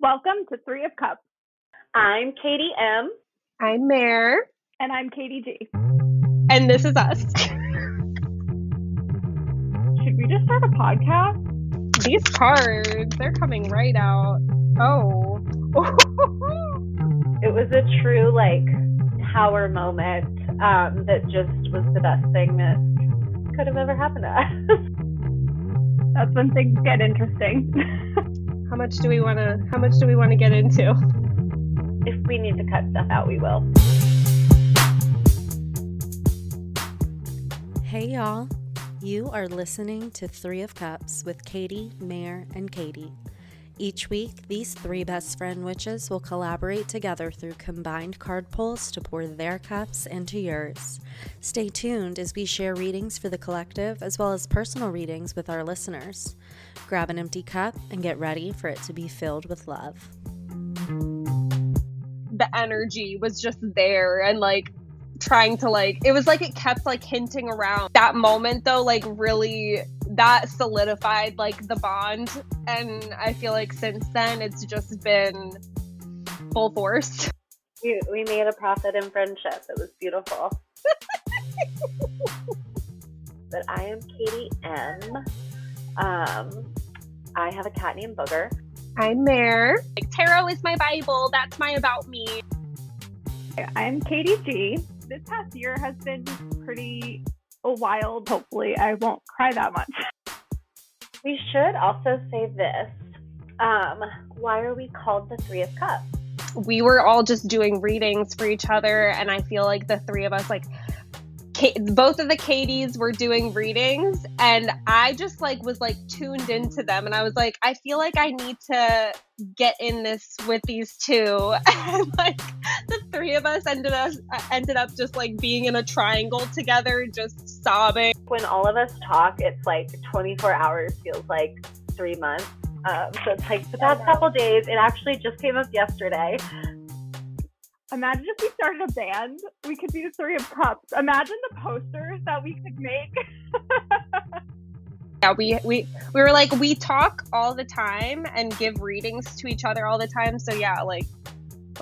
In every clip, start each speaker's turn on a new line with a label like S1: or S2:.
S1: Welcome to Three of Cups.
S2: I'm Katie M.
S3: I'm Mare.
S1: And I'm Katie G.
S3: And this is us.
S1: Should we just start a podcast?
S3: These cards, they're coming right out. Oh.
S2: it was a true, like, power moment um, that just was the best thing that could have ever happened to us.
S1: That's when things get interesting.
S3: how much do we want to? How much do we want to get into?
S2: If we need to cut stuff out, we will.
S4: Hey, y'all. You are listening to Three of Cups with Katie, Mare, and Katie. Each week, these three best friend witches will collaborate together through combined card pulls to pour their cups into yours. Stay tuned as we share readings for the collective as well as personal readings with our listeners. Grab an empty cup and get ready for it to be filled with love.
S3: The energy was just there and like trying to like it was like it kept like hinting around that moment though like really that solidified like the bond. And i feel like since then it's just been full force.
S2: We, we made a profit in friendship. It was beautiful. But i am katie m. Um i have a cat named booger.
S3: I'm mare. Like tarot is my bible. That's my about me.
S1: I'm katie g. This past year has been pretty wild. Hopefully, I won't cry that much.
S2: We should also say this. Um, why are we called the Three of Cups?
S3: We were all just doing readings for each other, and I feel like the three of us, like, both of the Katies were doing readings and I just like was like tuned into them and I was like I feel like I need to get in this with these two and like the three of us ended up ended up just like being in a triangle together just sobbing
S2: when all of us talk it's like 24 hours feels like 3 months um, so it's like the past couple days it actually just came up yesterday
S1: Imagine if we started a band. We could be the Three of Cups. Imagine the posters that we could make.
S3: yeah, we we we were like we talk all the time and give readings to each other all the time. So yeah, like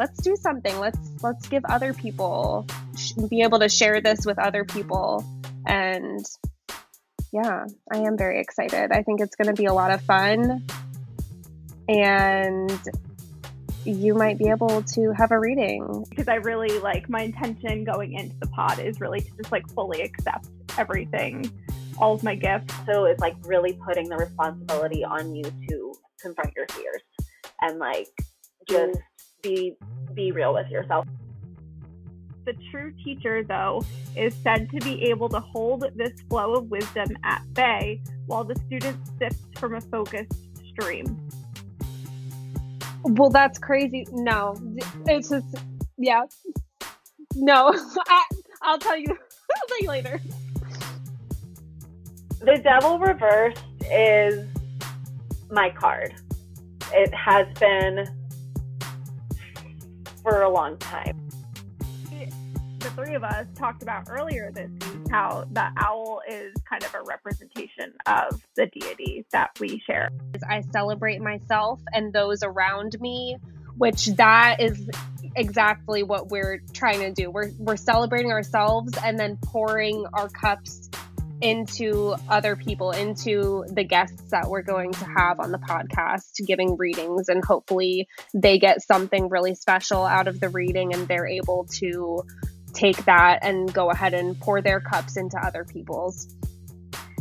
S3: let's do something. Let's let's give other people sh- be able to share this with other people and yeah, I am very excited. I think it's going to be a lot of fun. And you might be able to have a reading.
S1: Because I really like my intention going into the pod is really to just like fully accept everything, all of my gifts.
S2: So it's like really putting the responsibility on you to confront your fears and like just mm. Be be real with yourself.
S1: The true teacher, though, is said to be able to hold this flow of wisdom at bay while the student sips from a focused stream.
S3: Well, that's crazy. No, it's just yeah. No, I, I'll tell you. I'll tell you later.
S2: The devil reversed is my card. It has been for a long time
S1: the three of us talked about earlier this week how the owl is kind of a representation of the deity that we share.
S3: I celebrate myself and those around me, which that is exactly what we're trying to do. We're we're celebrating ourselves and then pouring our cups into other people, into the guests that we're going to have on the podcast, giving readings, and hopefully they get something really special out of the reading and they're able to take that and go ahead and pour their cups into other people's.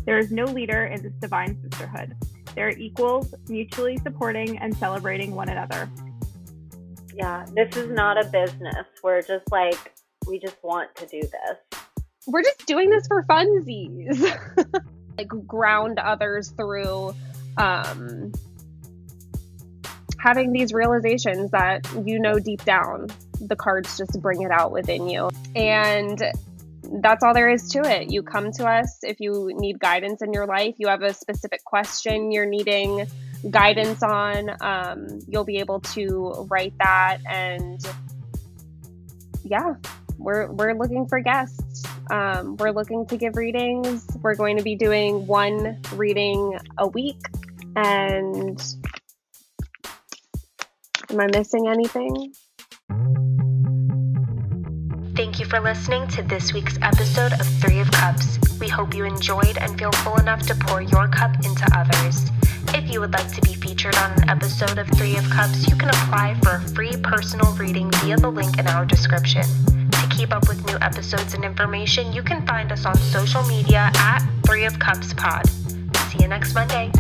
S1: There is no leader in this divine sisterhood. They're equals, mutually supporting and celebrating one another.
S2: Yeah, this is not a business. We're just like, we just want to do this.
S3: We're just doing this for funsies. like, ground others through um, having these realizations that you know deep down the cards just bring it out within you. And that's all there is to it. You come to us if you need guidance in your life, you have a specific question you're needing guidance on, um, you'll be able to write that. And yeah, we're, we're looking for guests. Um, we're looking to give readings. We're going to be doing one reading a week. And Am I missing anything?
S5: Thank you for listening to this week's episode of Three of Cups. We hope you enjoyed and feel full enough to pour your cup into others. If you would like to be featured on an episode of Three of Cups, you can apply for a free personal reading via the link in our description. Keep up with new episodes and information, you can find us on social media at Three of Cups Pod. See you next Monday.